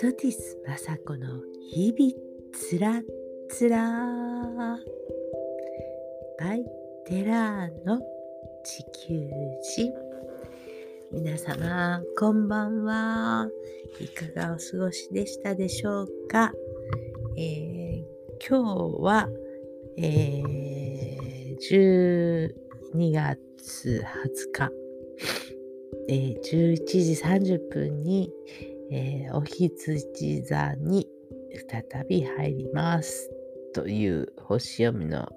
ソティス雅子の日々つらつら。バイテラーの地球人。皆様こんばんは。いかがお過ごしでしたでしょうか、えー、今日は、えー、12月20日。えー、11時30分に、えー、お羊座に再び入りますという星読みの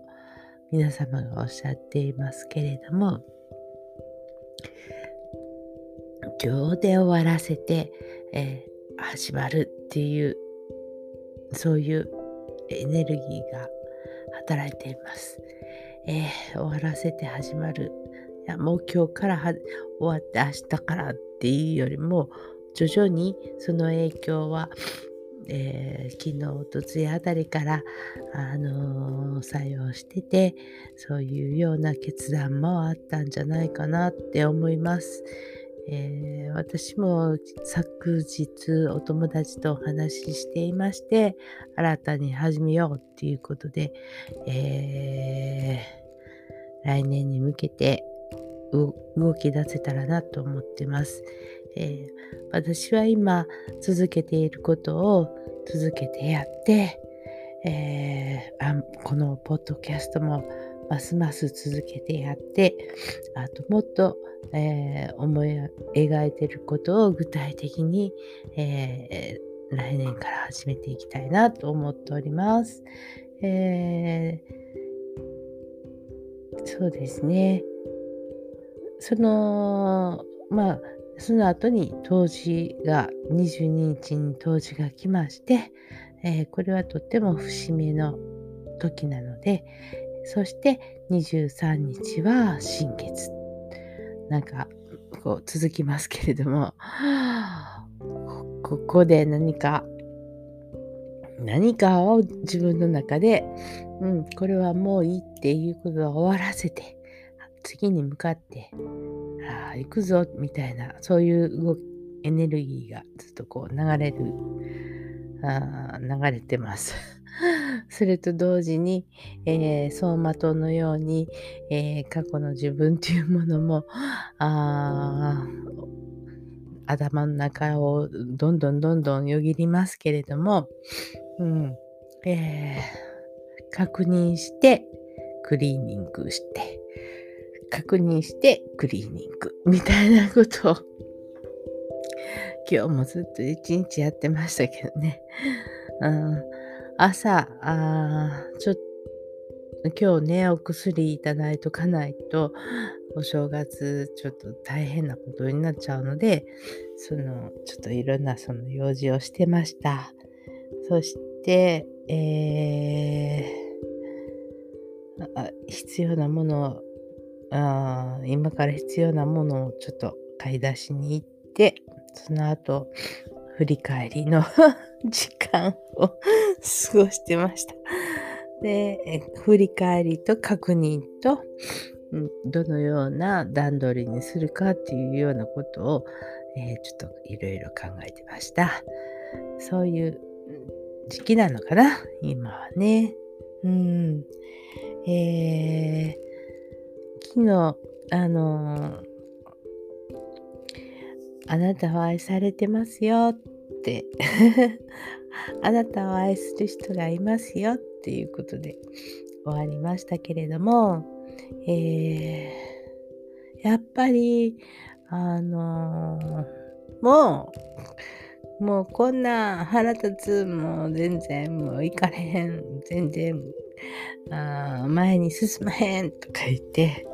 皆様がおっしゃっていますけれども今日で終わらせて、えー、始まるっていうそういうエネルギーが働いています。えー、終わらせて始まるいやもう今日から終わって明日からっていうよりも徐々にその影響は、えー、昨日おとついあたりから、あのー、作用しててそういうような決断もあったんじゃないかなって思います。えー、私も昨日お友達とお話ししていまして新たに始めようっていうことで、えー、来年に向けて動き出せたらなと思ってます。えー、私は今続けていることを続けてやって、えー、あこのポッドキャストもますます続けてやってあともっと、えー、思い描いていることを具体的に、えー、来年から始めていきたいなと思っております。えー、そうですね。そのまあその後に冬至が22日に冬至が来まして、えー、これはとっても節目の時なのでそして23日は新月。なんかこう続きますけれどもここで何か何かを自分の中で、うん、これはもういいっていうことを終わらせて次に向かって、あ、行くぞ、みたいな、そういう動き、エネルギーがずっとこう流れる、あ流れてます。それと同時に、えー、走馬灯のように、えー、過去の自分というものも、あ頭の中をどんどんどんどんよぎりますけれども、うんえー、確認してクリーニングして確認してクリーニングみたいなことを今日もずっと一日やってましたけどね。うん、朝あ、ちょっと今日ね、お薬いただいとかないと、お正月ちょっと大変なことになっちゃうので、その、ちょっといろんなその用事をしてました。そして、えー、必要なものをあ今から必要なものをちょっと買い出しに行ってその後 振り返りの 時間を 過ごしてました。で振り返りと確認とどのような段取りにするかっていうようなことを、えー、ちょっといろいろ考えてました。そういう時期なのかな？今はね。うん。えー昨日、あのあなたは愛されてますよって。あなたを愛する人がいますよっていうことで終わりましたけれども、えー、やっぱり、あのー、もう、もうこんな腹立つ、もう全然もう行かれへん、全然あ前に進まへんとか言って、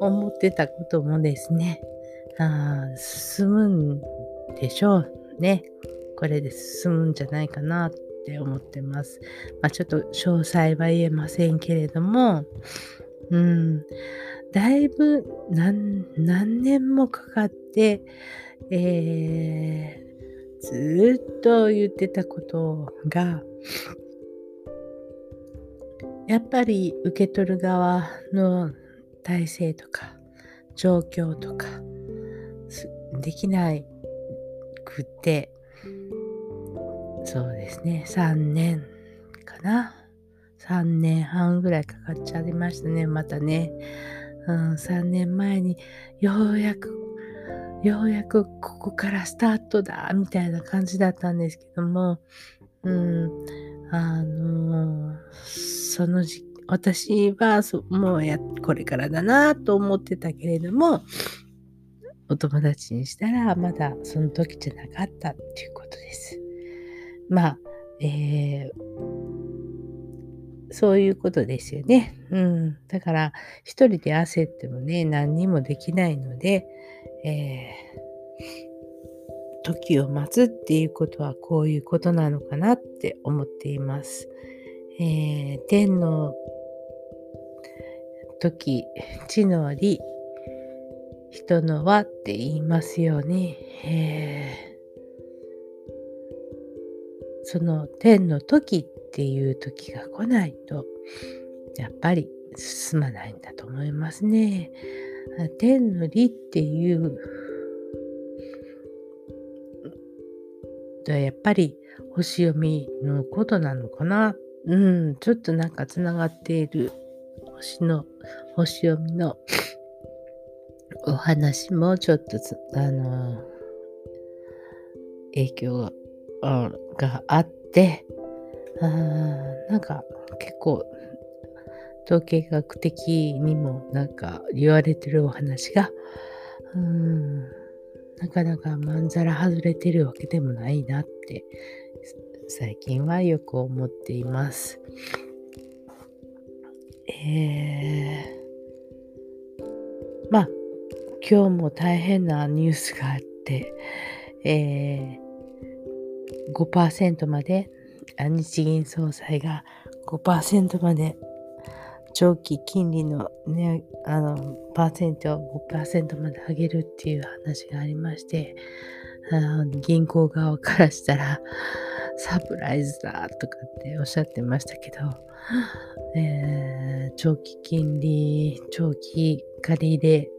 思ってたこともですね、あ進むんでしょうね。これで進むんじゃないかなって思ってます。まあ、ちょっと詳細は言えませんけれども、うん、だいぶ何何年もかかって、えー、ずっと言ってたことが、やっぱり受け取る側の体制とか状況とかできないくてそうですね、3年かな。3年半ぐらいかかっちゃいましたね、またね。うん、3年前にようやく、ようやくここからスタートだ、みたいな感じだったんですけども、うん、あのその時私はもうやこれからだなと思ってたけれどもお友達にしたらまだその時じゃなかったっていうことです。まあ、えー、そういうことですよね。うん。だから一人で焦ってもね何にもできないので、えー、時を待つっていうことはこういうことなのかなって思っています。えー、天の時、地の利、人の輪って言いますよね。その天の時っていう時が来ないと、やっぱり進まないんだと思いますね。天の利っていうやっぱり星読みのことなのかな？うん、ちょっとなんかつながっている星の、星読みのお話もちょっとあの、影響があって、あなんか結構統計学的にもなんか言われてるお話が、うん、なかなかまんざら外れてるわけでもないなって最近はよく思っています。えー、まあ今日も大変なニュースがあって、えー、5%まで日銀総裁が5%まで長期金利の,、ね、あのパーセントを5%まで上げるっていう話がありましてあ銀行側からしたらサプライズだとかっておっしゃってましたけど、えー、長期金利、長期借り入れ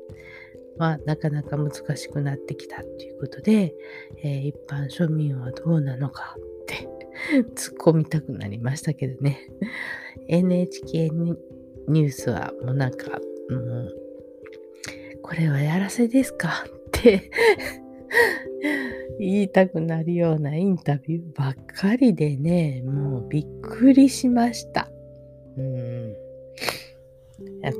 はなかなか難しくなってきたということで、えー、一般庶民はどうなのかって突っ込みたくなりましたけどね。NHK ニュースはもうなんか、もう、これはやらせですかって 言いたくなるようなインタビューばっかりでね、もうびっくりしました。うん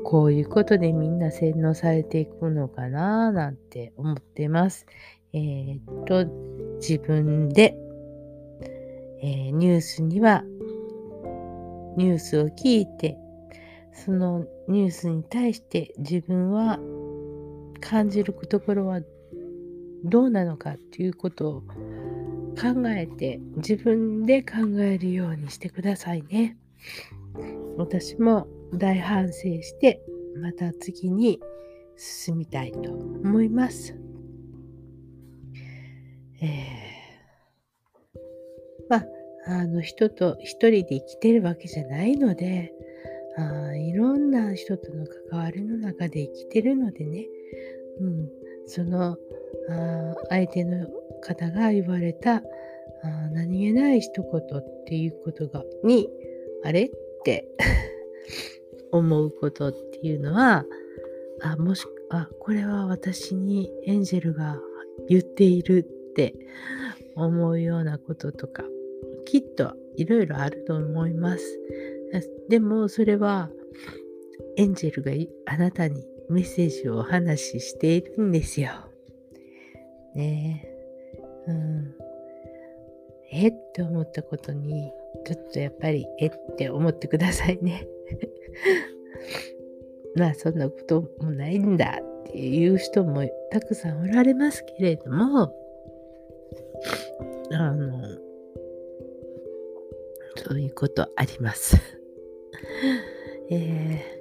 こういうことでみんな洗脳されていくのかななんて思ってます。えー、っと、自分で、えー、ニュースには、ニュースを聞いて、そのニュースに対して自分は感じるところはどうなのかっていうことを考えて自分で考えるようにしてくださいね。私も大反省してまた次に進みたいと思います。えー、まあ、あの人と一人で生きてるわけじゃないのであいろんな人との関わりの中で生きてるのでね、うん、そのあ相手の方が言われたあ何気ない一言っていうことがにあれって 思うことっていうのはあもしあこれは私にエンジェルが言っているって思うようなこととかきっといろいろあると思います。でもそれはエンジェルがあなたにメッセージをお話ししているんですよ。ねうん。えって思ったことに、ちょっとやっぱり、えって思ってくださいね。まあ、そんなこともないんだっていう人もたくさんおられますけれども、あの、そういうことあります。えー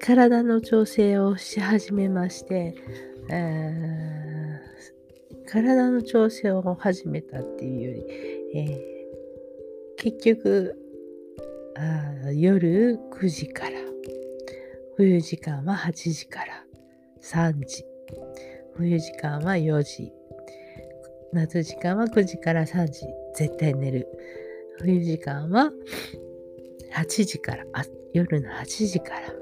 体の調整をし始めまして、えー、体の調整を始めたっていうより、えー、結局夜9時から冬時間は8時から3時。冬時間は4時。夏時間は9時から3時。絶対寝る。冬時間は8時からあ夜の8時から。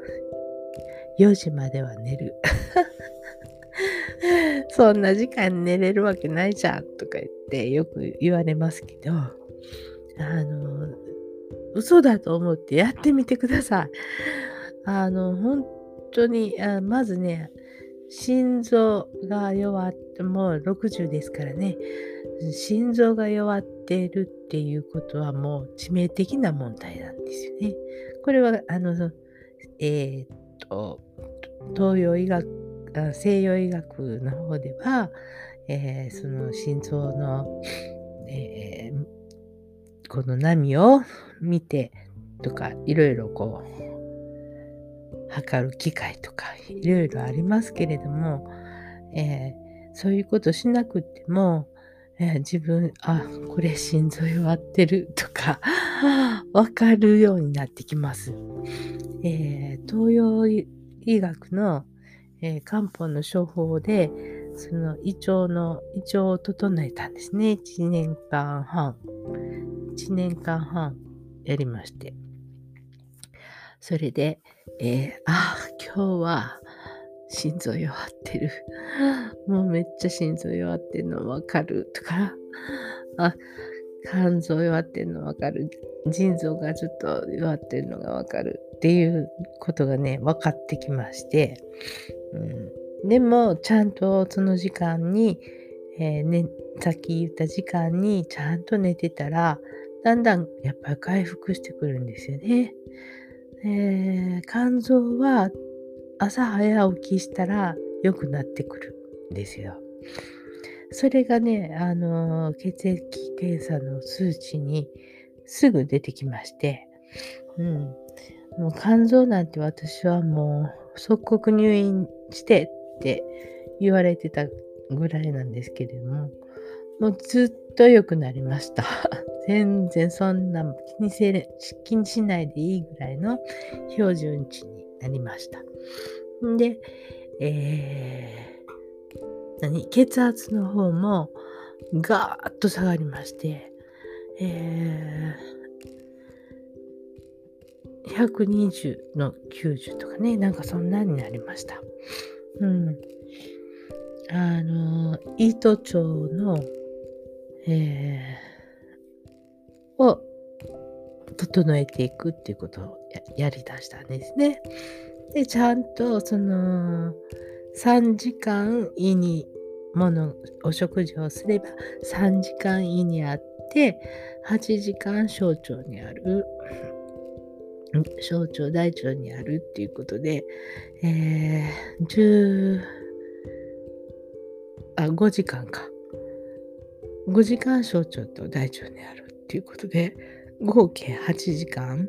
4時までは寝る。そんな時間寝れるわけないじゃんとか言ってよく言われますけどあの嘘だと思ってやってみてください。あの本当にあまずね心臓が弱ってもう60ですからね心臓が弱ってるっていうことはもう致命的な問題なんですよね。これはあのえー、っと東洋医学西洋医学の方では、えー、その心臓の、えー、この波を見てとかいろいろこう測る機械とかいろいろありますけれども、えー、そういうことしなくても、えー、自分あこれ心臓弱ってるとか わかるようになってきます。えー、東洋医学のえー、漢方の処方で、その胃腸の、胃腸を整えたんですね。1年間半。1年間半やりまして。それで、えー、ああ、今日は心臓弱ってる。もうめっちゃ心臓弱ってるのわかる。とか、あ、肝臓弱ってるのわかる。腎臓がちょっと弱ってるのがわかるっていうことがね、分かってきまして、うん、でも、ちゃんとその時間に、えー、ね、さっき言った時間にちゃんと寝てたら、だんだんやっぱり回復してくるんですよね。えー、肝臓は朝早起きしたら良くなってくるんですよ。それがね、あのー、血液検査の数値にすぐ出てきまして、うん。もう肝臓なんて私はもう即刻入院してって言われてたぐらいなんですけれども、もうずっと良くなりました。全然そんな気にせ気にしないでいいぐらいの標準値になりました。で、えー、何？血圧の方もガーッと下がりまして、えー、120の90とかね、なんかそんなになりました。うん。あの、胃都町の、えー、を整えていくっていうことをやりだしたんですね。で、ちゃんとその3時間胃にものお食事をすれば3時間胃にあって8時間小腸にある小腸大腸にあるっていうことで、えー、10あ5時間か5時間小腸と大腸にあるっていうことで合計8時間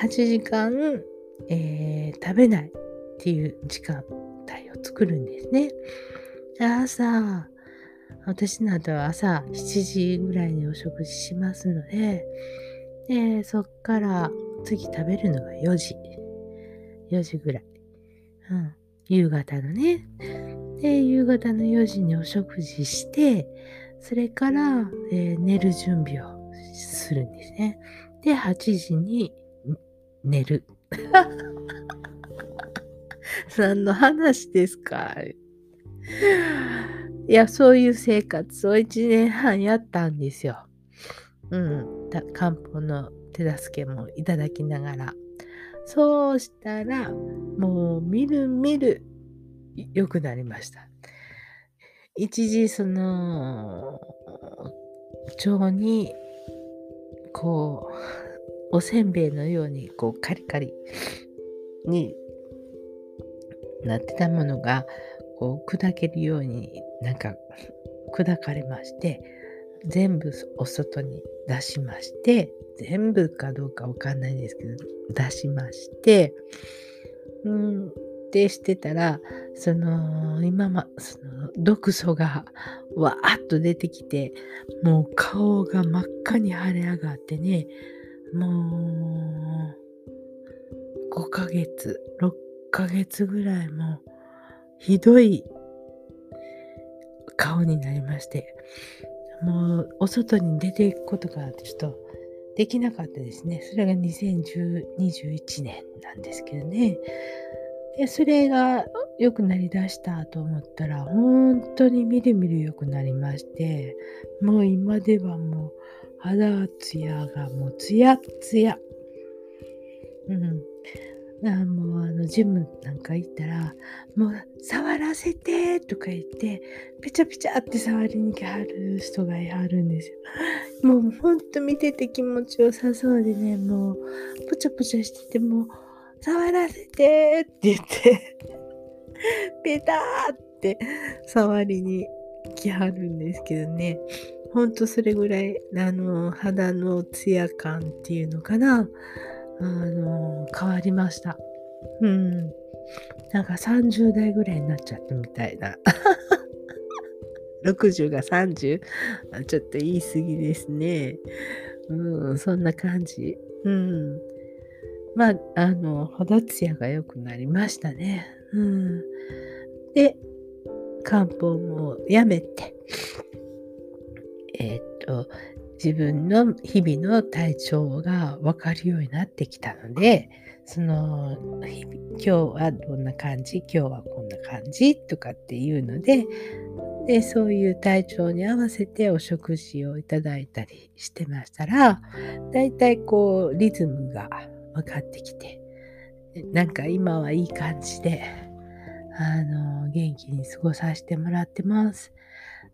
8時間、えー、食べないっていう時間帯を作るんですね。朝、私などは朝7時ぐらいにお食事しますので、でそっから次食べるのが4時。4時ぐらい。うん。夕方のね。で、夕方の4時にお食事して、それから、えー、寝る準備をするんですね。で、8時に寝る。何の話ですか？いや、そういう生活を1年半やったんですよ。うん。漢方の手助けもいただきながら。そうしたら、もうみるみる良くなりました。一時その腸にこうおせんべいのようにこうカリカリになってたものがこう砕けるようになんか砕かれまして全部お外に出しまして全部かどうかわかんないんですけど出しましてうん。でしてたらその今まその毒素がわーっと出てきてもう顔が真っ赤に腫れ上がってねもう5ヶ月6ヶ月ぐらいもひどい顔になりまして、もうお外に出ていくことがちょっとできなかったですね。それが2021年なんですけどね。で、それが良くなりだしたと思ったら、本当にみるみる良くなりまして、もう今ではもう肌ツヤがもうツヤツヤ。うん。あもうあのジムなんか行ったら、もう触らせてとか言って、ぺちゃぺちゃって触りに来はる人がいはるんですよ。もうほんと見てて気持ちよさそうでね、もうぷちゃぷちゃしててもう、触らせてって言ってペターって触りに来はるんですけどね。ほんとそれぐらい、あの、肌のツヤ感っていうのかな。あの、変わりました。うん。なんか30代ぐらいになっちゃったみたいな。60が 30? ちょっと言い過ぎですね。うん、そんな感じ。うん。まあ、あの、肌ツヤが良くなりましたね。うん。で、漢方もやめて、えっ、と、自分の日々の体調が分かるようになってきたので、その今日はどんな感じ今日はこんな感じとかっていうのででそういう体調に合わせてお食事をいただいたりしてましたらだいたいこうリズムが分かってきてなんか今はいい感じであの元気に過ごさせてもらってます。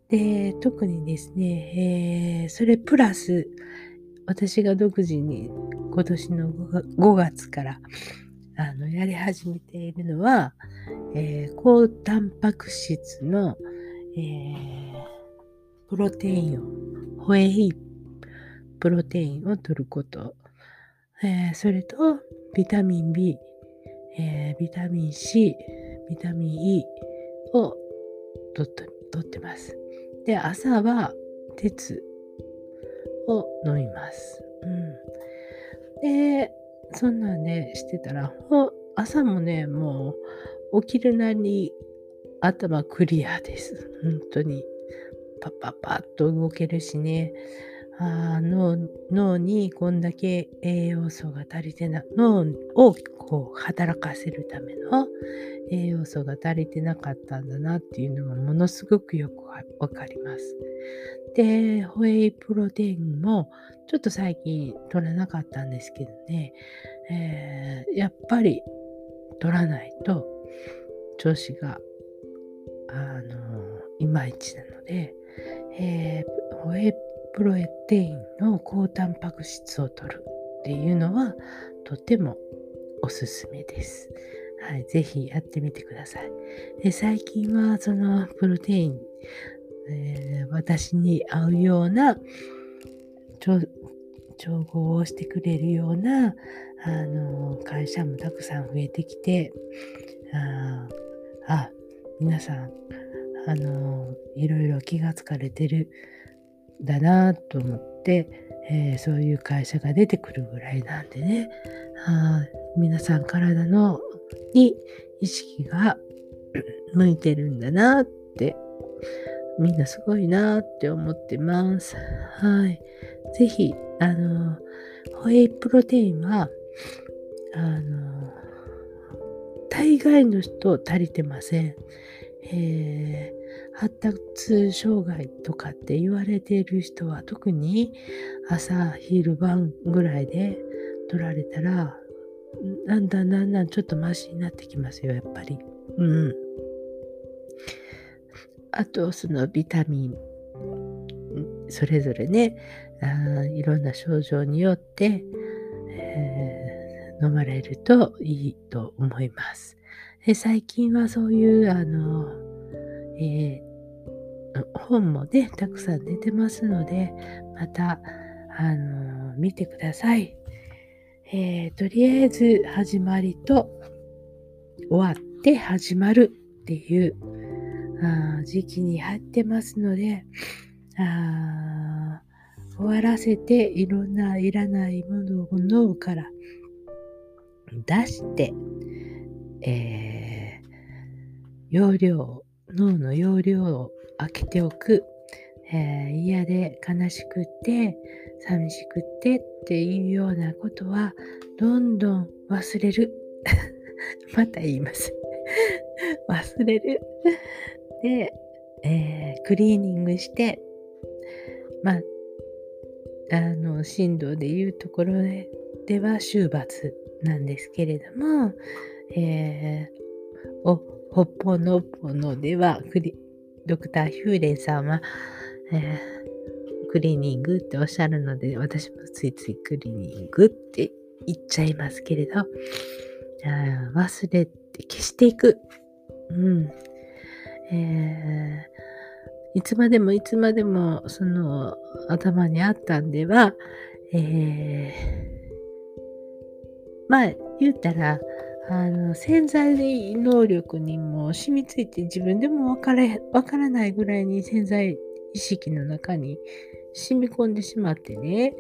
で、特にですね、えー、それプラス、私が独自に今年の5月からあのやり始めているのは、えー、高タンパク質の、えー、プロテインを、ホエイプロテインを取ること、えー、それとビタミン B、えー、ビタミン C、ビタミン E を取ってます。で、朝は鉄を飲みます。うん。で、そんなんね、してたら、朝もね、もう起きるなり頭クリアです。本当に。パッパッパッと動けるしね。あ脳脳にこんだけ栄養素が足りてな脳をこう働かせるための栄養素が足りてなかったんだなっていうのがものすごくよくわかります。で、ホエイプロテインもちょっと最近取らなかったんですけどね、えー、やっぱり取らないと調子があのいまいちなので、えー、ホエイプロテインの高タンパク質を取るっていうのはとてもおすすめです。はい、ぜひやってみてください。で最近はそのプロテイン、えー、私に合うような調合をしてくれるようなあの会社もたくさん増えてきてああ皆さんあのいろいろ気がつかれてるだなと思って、えー、そういう会社が出てくるぐらいなんでねあ皆さん体のに意識が 向いてるんだなってみんなすごいなって思ってます。はい。ぜひ、あの、ホエイプロテインは、あの、大概の人足りてません。え、発達障害とかって言われている人は特に朝昼晩ぐらいで取られたらだんだんだんだんちょっとマシになってきますよやっぱり。うん。あとそのビタミンそれぞれねあいろんな症状によって、えー、飲まれるといいと思います。で最近はそういうあの、えー、本もねたくさん出てますのでまたあの見てください、えー、とりあえず始まりと終わって始まるっていうあ時期に入ってますのであ終わらせていろんないらないものを脳から出してえー、容量、脳の容量を開けておく。えー、嫌で悲しくて寂しくてっていうようなことはどんどん忘れる。また言います。忘れる。で、えー、クリーニングして、まあ、あの、振動でいうところででは終罰なんですけれども、えー、お、ほっぽのぽのではクリ、ドクター・ヒューレンさんは、えー、クリーニングっておっしゃるので、私もついついクリーニングって言っちゃいますけれど、あ忘れて消していく。うん。えー、いつまでもいつまでもその頭にあったんでは、えー、まあ言ったら、あの潜在能力にも染みついて自分でも分から分からないぐらいに潜在意識の中に染み込んでしまってね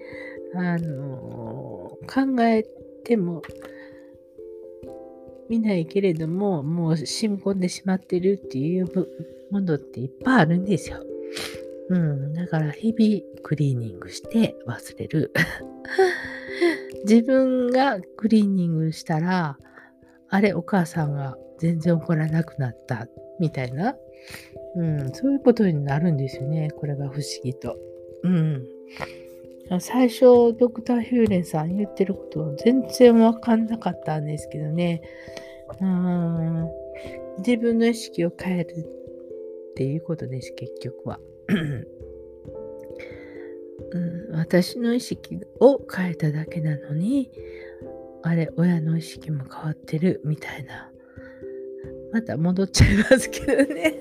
あの考えても見ないけれども、もう染み込んでしまってるっていうものっていっぱいあるんですよ。うん。だから日々クリーニングして忘れる。自分がクリーニングしたら、あれ、お母さんが全然怒らなくなったみたいな。うん。そういうことになるんですよね。これが不思議と。うん。最初、ドクター・ヒューレンさん言ってること全然わかんなかったんですけどね。うん自分の意識を変えるっていうことです、結局は。うん、私の意識を変えただけなのに、あれ、親の意識も変わってるみたいな。また戻っちゃいますけどね。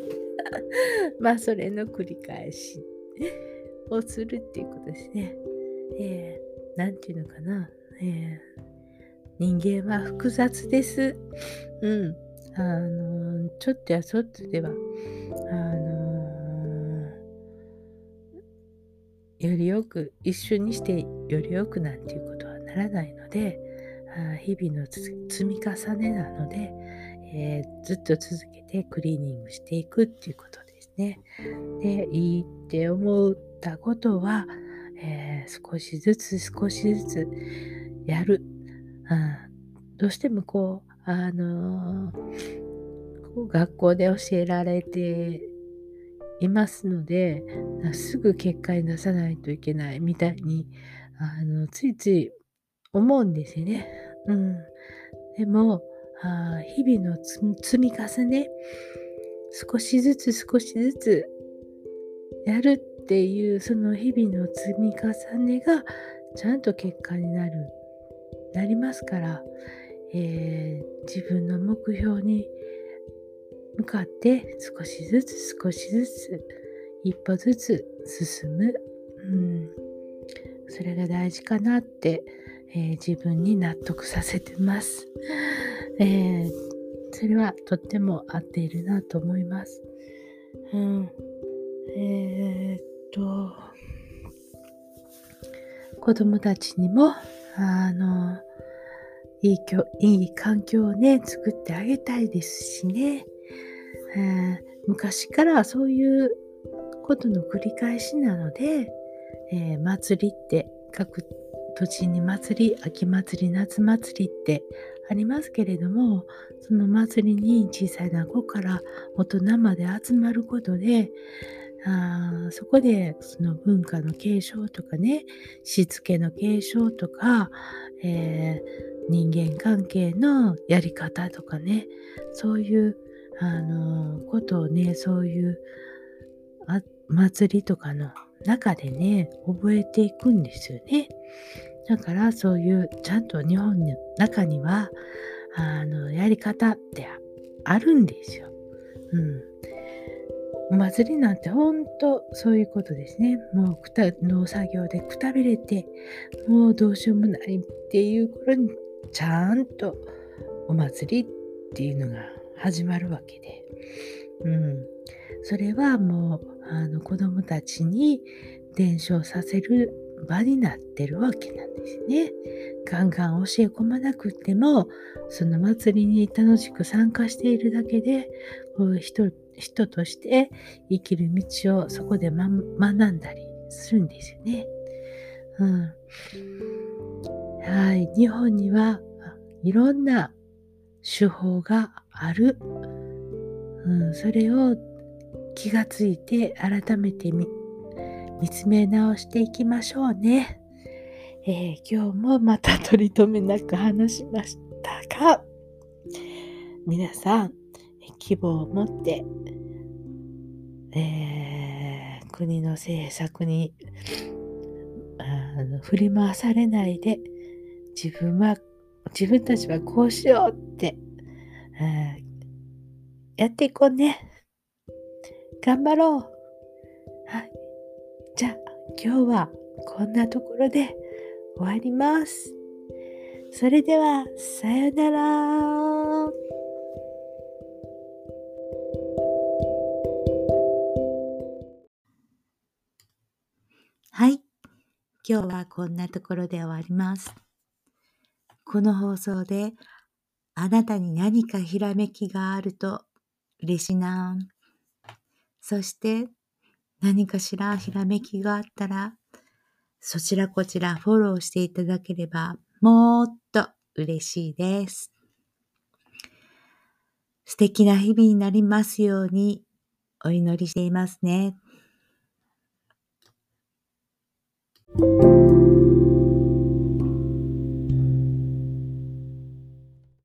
まあ、それの繰り返しをするっていうことですね。えー、なんていうのかな。えー、人間は複雑です。うん。あの、ちょっとやそっとでは、あのよりよく、一緒にしてよりよくなんていうことはならないので、日々の積み重ねなので、えー、ずっと続けてクリーニングしていくっていうことですね。で、いいって思ったことは、えー、少しずつ少しずつやる。うん、どうしてもこう、あのー、学校で教えられていますので、すぐ結果に出さないといけないみたいに、あのついつい思うんですよね。うん。でも、あ日々の積み重ね、少しずつ少しずつやるっていうその日々の積み重ねがちゃんと結果になるなりますから、えー、自分の目標に向かって少しずつ少しずつ一歩ずつ進む、うん、それが大事かなって、えー、自分に納得させてます、えー、それはとっても合っているなと思います、うん、えー、と、子供たちにも、あの、いいいい環境をね、作ってあげたいですしね。えー、昔からそういうことの繰り返しなので、えー、祭りって各土地に祭り、秋祭り、夏祭りってありますけれども、その祭りに小さいな子から大人まで集まることで、あそこでその文化の継承とかねしつけの継承とか、えー、人間関係のやり方とかねそういうあのことをねそういうあ祭りとかの中でね覚えていくんですよね。だからそういうちゃんと日本の中にはあのやり方ってあるんですよ。うん、お祭りなんてほんとそういうことですね。もうくた農作業でくたびれて、もうどうしようもないっていう頃にちゃんとお祭りっていうのが始まるわけで。うん。それはもうあの子供たちに伝承させる場になってるわけなんですね。ガンガン教え込まなくっても、その祭りに楽しく参加しているだけで、こう一人として生きる道をそこで、ま、学んだりするんですよね。うん。はい。日本にはいろんな手法がある。うん、それを気がついて改めてみ見つめ直していきましょうね。えー、今日もまた取り留めなく話しましたが、皆さん、希望を持って、えー、国の政策にあの振り回されないで、自分は、自分たちはこうしようって、やっていこうね。頑張ろう。はい。今日はこんなところで終わります。それでは、さよなら。はい。今日はこんなところで終わります。この放送であなたに何かひらめきがあると嬉しいな。そして何かしらひらめきがあったらそちらこちらフォローしていただければもっと嬉しいです。素敵な日々になりますようにお祈りしていますね。